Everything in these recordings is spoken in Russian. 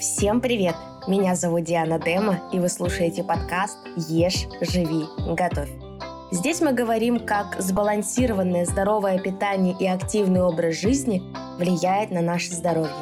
Всем привет! Меня зовут Диана Дема, и вы слушаете подкаст «Ешь, живи, готовь». Здесь мы говорим, как сбалансированное здоровое питание и активный образ жизни влияет на наше здоровье.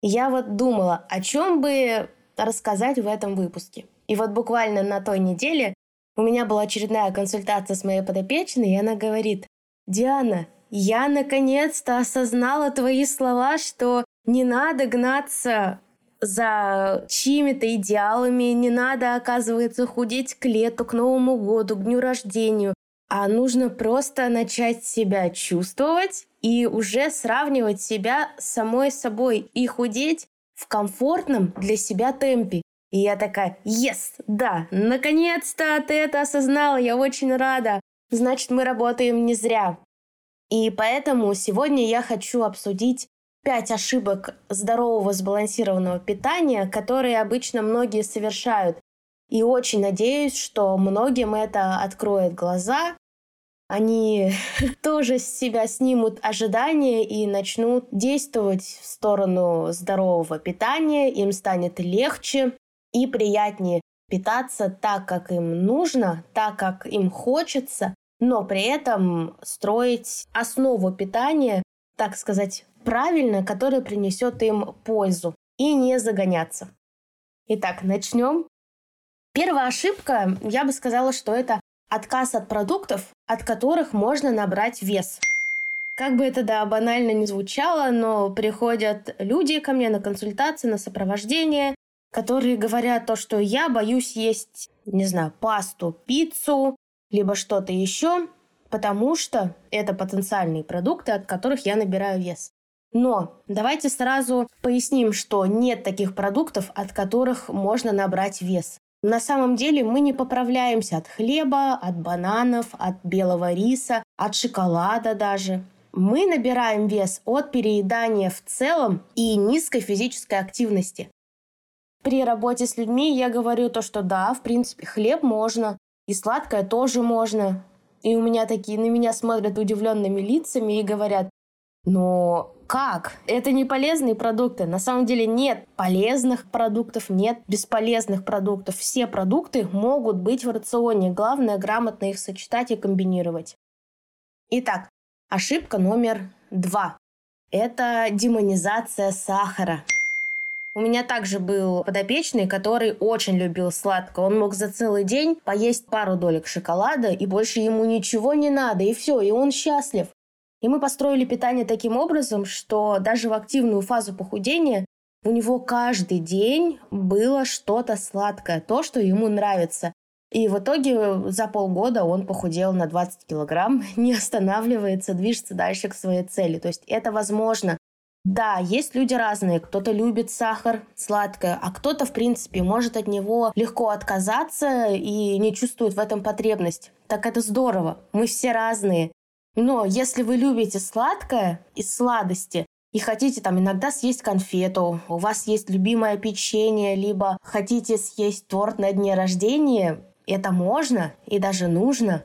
Я вот думала, о чем бы рассказать в этом выпуске. И вот буквально на той неделе у меня была очередная консультация с моей подопечной, и она говорит, «Диана, я наконец-то осознала твои слова, что не надо гнаться за чьими-то идеалами, не надо, оказывается, худеть к лету, к Новому году, к дню рождения, а нужно просто начать себя чувствовать и уже сравнивать себя с самой собой и худеть в комфортном для себя темпе. И я такая, yes, да, наконец-то ты это осознала, я очень рада. Значит, мы работаем не зря. И поэтому сегодня я хочу обсудить пять ошибок здорового сбалансированного питания, которые обычно многие совершают. И очень надеюсь, что многим это откроет глаза, они тоже с себя снимут ожидания и начнут действовать в сторону здорового питания, им станет легче и приятнее питаться так, как им нужно, так, как им хочется, но при этом строить основу питания, так сказать, правильно, которое принесет им пользу, и не загоняться. Итак, начнем. Первая ошибка, я бы сказала, что это отказ от продуктов, от которых можно набрать вес. Как бы это, да, банально не звучало, но приходят люди ко мне на консультации, на сопровождение, которые говорят то, что я боюсь есть, не знаю, пасту, пиццу, либо что-то еще, потому что это потенциальные продукты, от которых я набираю вес. Но давайте сразу поясним, что нет таких продуктов, от которых можно набрать вес. На самом деле мы не поправляемся от хлеба, от бананов, от белого риса, от шоколада даже. Мы набираем вес от переедания в целом и низкой физической активности. При работе с людьми я говорю то, что да, в принципе, хлеб можно, и сладкое тоже можно. И у меня такие на меня смотрят удивленными лицами и говорят, но как? Это не полезные продукты. На самом деле нет полезных продуктов, нет бесполезных продуктов. Все продукты могут быть в рационе. Главное грамотно их сочетать и комбинировать. Итак, ошибка номер два. Это демонизация сахара. У меня также был подопечный, который очень любил сладкое. Он мог за целый день поесть пару долек шоколада, и больше ему ничего не надо, и все, и он счастлив. И мы построили питание таким образом, что даже в активную фазу похудения у него каждый день было что-то сладкое, то, что ему нравится. И в итоге за полгода он похудел на 20 килограмм, не останавливается, движется дальше к своей цели. То есть это возможно. Да, есть люди разные. Кто-то любит сахар, сладкое, а кто-то, в принципе, может от него легко отказаться и не чувствует в этом потребность. Так это здорово. Мы все разные. Но если вы любите сладкое из сладости, и хотите там иногда съесть конфету, у вас есть любимое печенье, либо хотите съесть торт на дне рождения, это можно и даже нужно.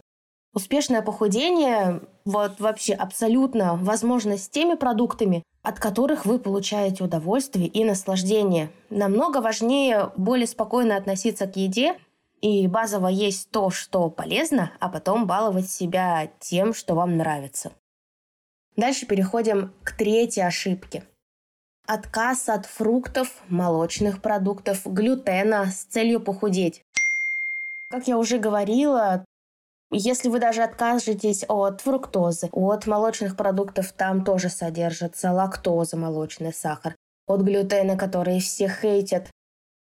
Успешное похудение вот вообще абсолютно возможно с теми продуктами, от которых вы получаете удовольствие и наслаждение. Намного важнее более спокойно относиться к еде и базово есть то, что полезно, а потом баловать себя тем, что вам нравится. Дальше переходим к третьей ошибке. Отказ от фруктов, молочных продуктов, глютена с целью похудеть. Как я уже говорила, если вы даже откажетесь от фруктозы, от молочных продуктов, там тоже содержится лактоза, молочный сахар, от глютена, которые все хейтят,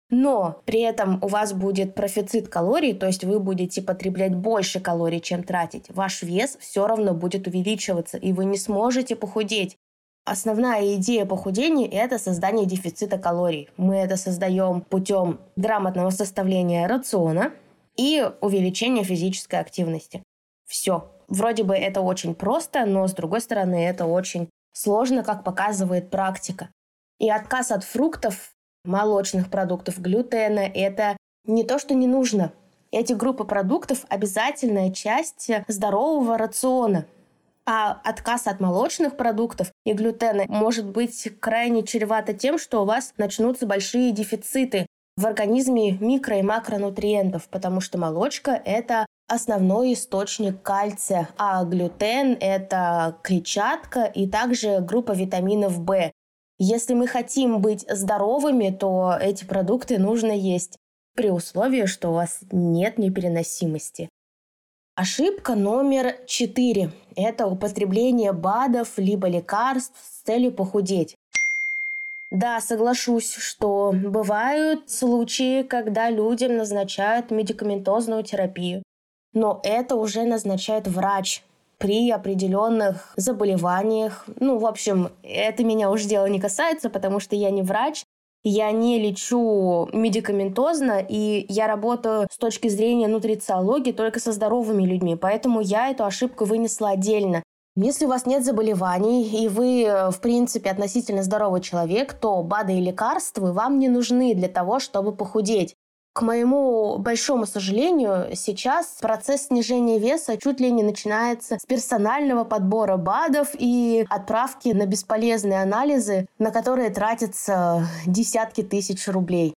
но при этом у вас будет профицит калорий, то есть вы будете потреблять больше калорий, чем тратить. Ваш вес все равно будет увеличиваться, и вы не сможете похудеть. Основная идея похудения – это создание дефицита калорий. Мы это создаем путем грамотного составления рациона и увеличения физической активности. Все. Вроде бы это очень просто, но с другой стороны это очень сложно, как показывает практика. И отказ от фруктов молочных продуктов, глютена – это не то, что не нужно. Эти группы продуктов – обязательная часть здорового рациона. А отказ от молочных продуктов и глютена может быть крайне чревато тем, что у вас начнутся большие дефициты в организме микро- и макронутриентов, потому что молочка – это основной источник кальция, а глютен – это клетчатка и также группа витаминов В. Если мы хотим быть здоровыми, то эти продукты нужно есть при условии, что у вас нет непереносимости. Ошибка номер четыре – это употребление БАДов либо лекарств с целью похудеть. Да, соглашусь, что бывают случаи, когда людям назначают медикаментозную терапию, но это уже назначает врач при определенных заболеваниях. Ну, в общем, это меня уже дело не касается, потому что я не врач, я не лечу медикаментозно, и я работаю с точки зрения нутрициологии только со здоровыми людьми, поэтому я эту ошибку вынесла отдельно. Если у вас нет заболеваний, и вы, в принципе, относительно здоровый человек, то БАДы и лекарства вам не нужны для того, чтобы похудеть. К моему большому сожалению, сейчас процесс снижения веса чуть ли не начинается с персонального подбора БАДов и отправки на бесполезные анализы, на которые тратятся десятки тысяч рублей.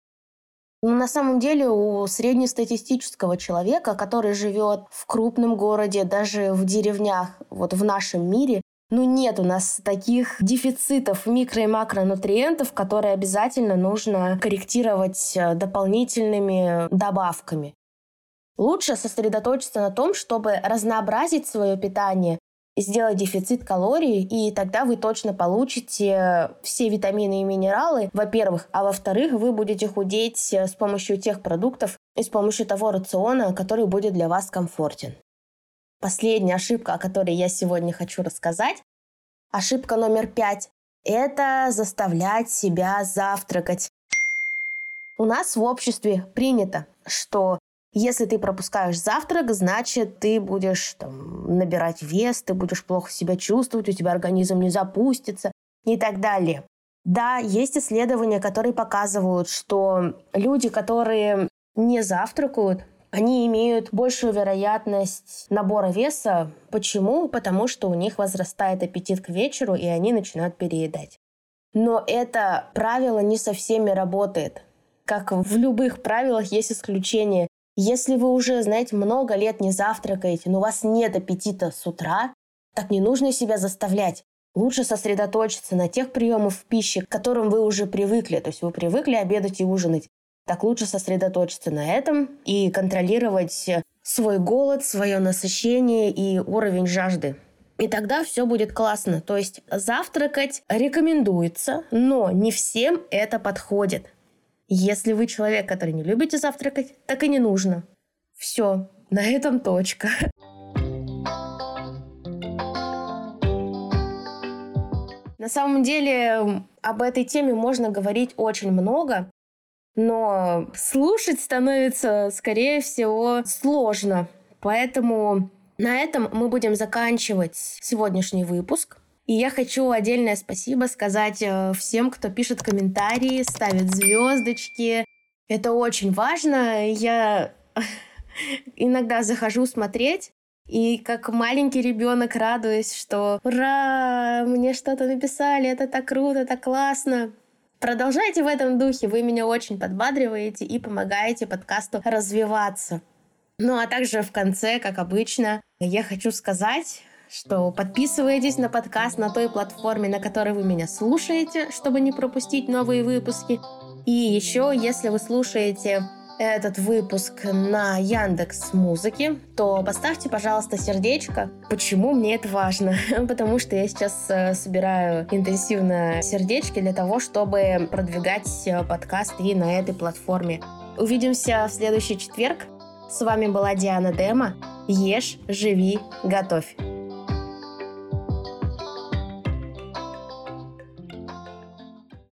Но на самом деле у среднестатистического человека, который живет в крупном городе, даже в деревнях, вот в нашем мире, ну нет у нас таких дефицитов микро- и макронутриентов, которые обязательно нужно корректировать э, дополнительными добавками. Лучше сосредоточиться на том, чтобы разнообразить свое питание, сделать дефицит калорий, и тогда вы точно получите все витамины и минералы, во-первых, а во-вторых, вы будете худеть э, с помощью тех продуктов и с помощью того рациона, который будет для вас комфортен. Последняя ошибка, о которой я сегодня хочу рассказать, ошибка номер пять – это заставлять себя завтракать. У нас в обществе принято, что если ты пропускаешь завтрак, значит, ты будешь там, набирать вес, ты будешь плохо себя чувствовать, у тебя организм не запустится и так далее. Да, есть исследования, которые показывают, что люди, которые не завтракают, они имеют большую вероятность набора веса. Почему? Потому что у них возрастает аппетит к вечеру, и они начинают переедать. Но это правило не со всеми работает. Как в любых правилах есть исключения. Если вы уже, знаете, много лет не завтракаете, но у вас нет аппетита с утра, так не нужно себя заставлять. Лучше сосредоточиться на тех приемах пищи, к которым вы уже привыкли. То есть вы привыкли обедать и ужинать так лучше сосредоточиться на этом и контролировать свой голод, свое насыщение и уровень жажды. И тогда все будет классно. То есть завтракать рекомендуется, но не всем это подходит. Если вы человек, который не любите завтракать, так и не нужно. Все, на этом точка. На самом деле об этой теме можно говорить очень много, но слушать становится, скорее всего, сложно. Поэтому на этом мы будем заканчивать сегодняшний выпуск. И я хочу отдельное спасибо сказать э, всем, кто пишет комментарии, ставит звездочки. Это очень важно. Я иногда захожу смотреть, и как маленький ребенок радуюсь, что ура, мне что-то написали, это так круто, так классно. Продолжайте в этом духе, вы меня очень подбадриваете и помогаете подкасту развиваться. Ну а также в конце, как обычно, я хочу сказать, что подписывайтесь на подкаст на той платформе, на которой вы меня слушаете, чтобы не пропустить новые выпуски. И еще, если вы слушаете этот выпуск на Яндекс Музыке, то поставьте, пожалуйста, сердечко. Почему мне это важно? Потому что я сейчас э, собираю интенсивно сердечки для того, чтобы продвигать э, подкаст и на этой платформе. Увидимся в следующий четверг. С вами была Диана Дема. Ешь, живи, готовь.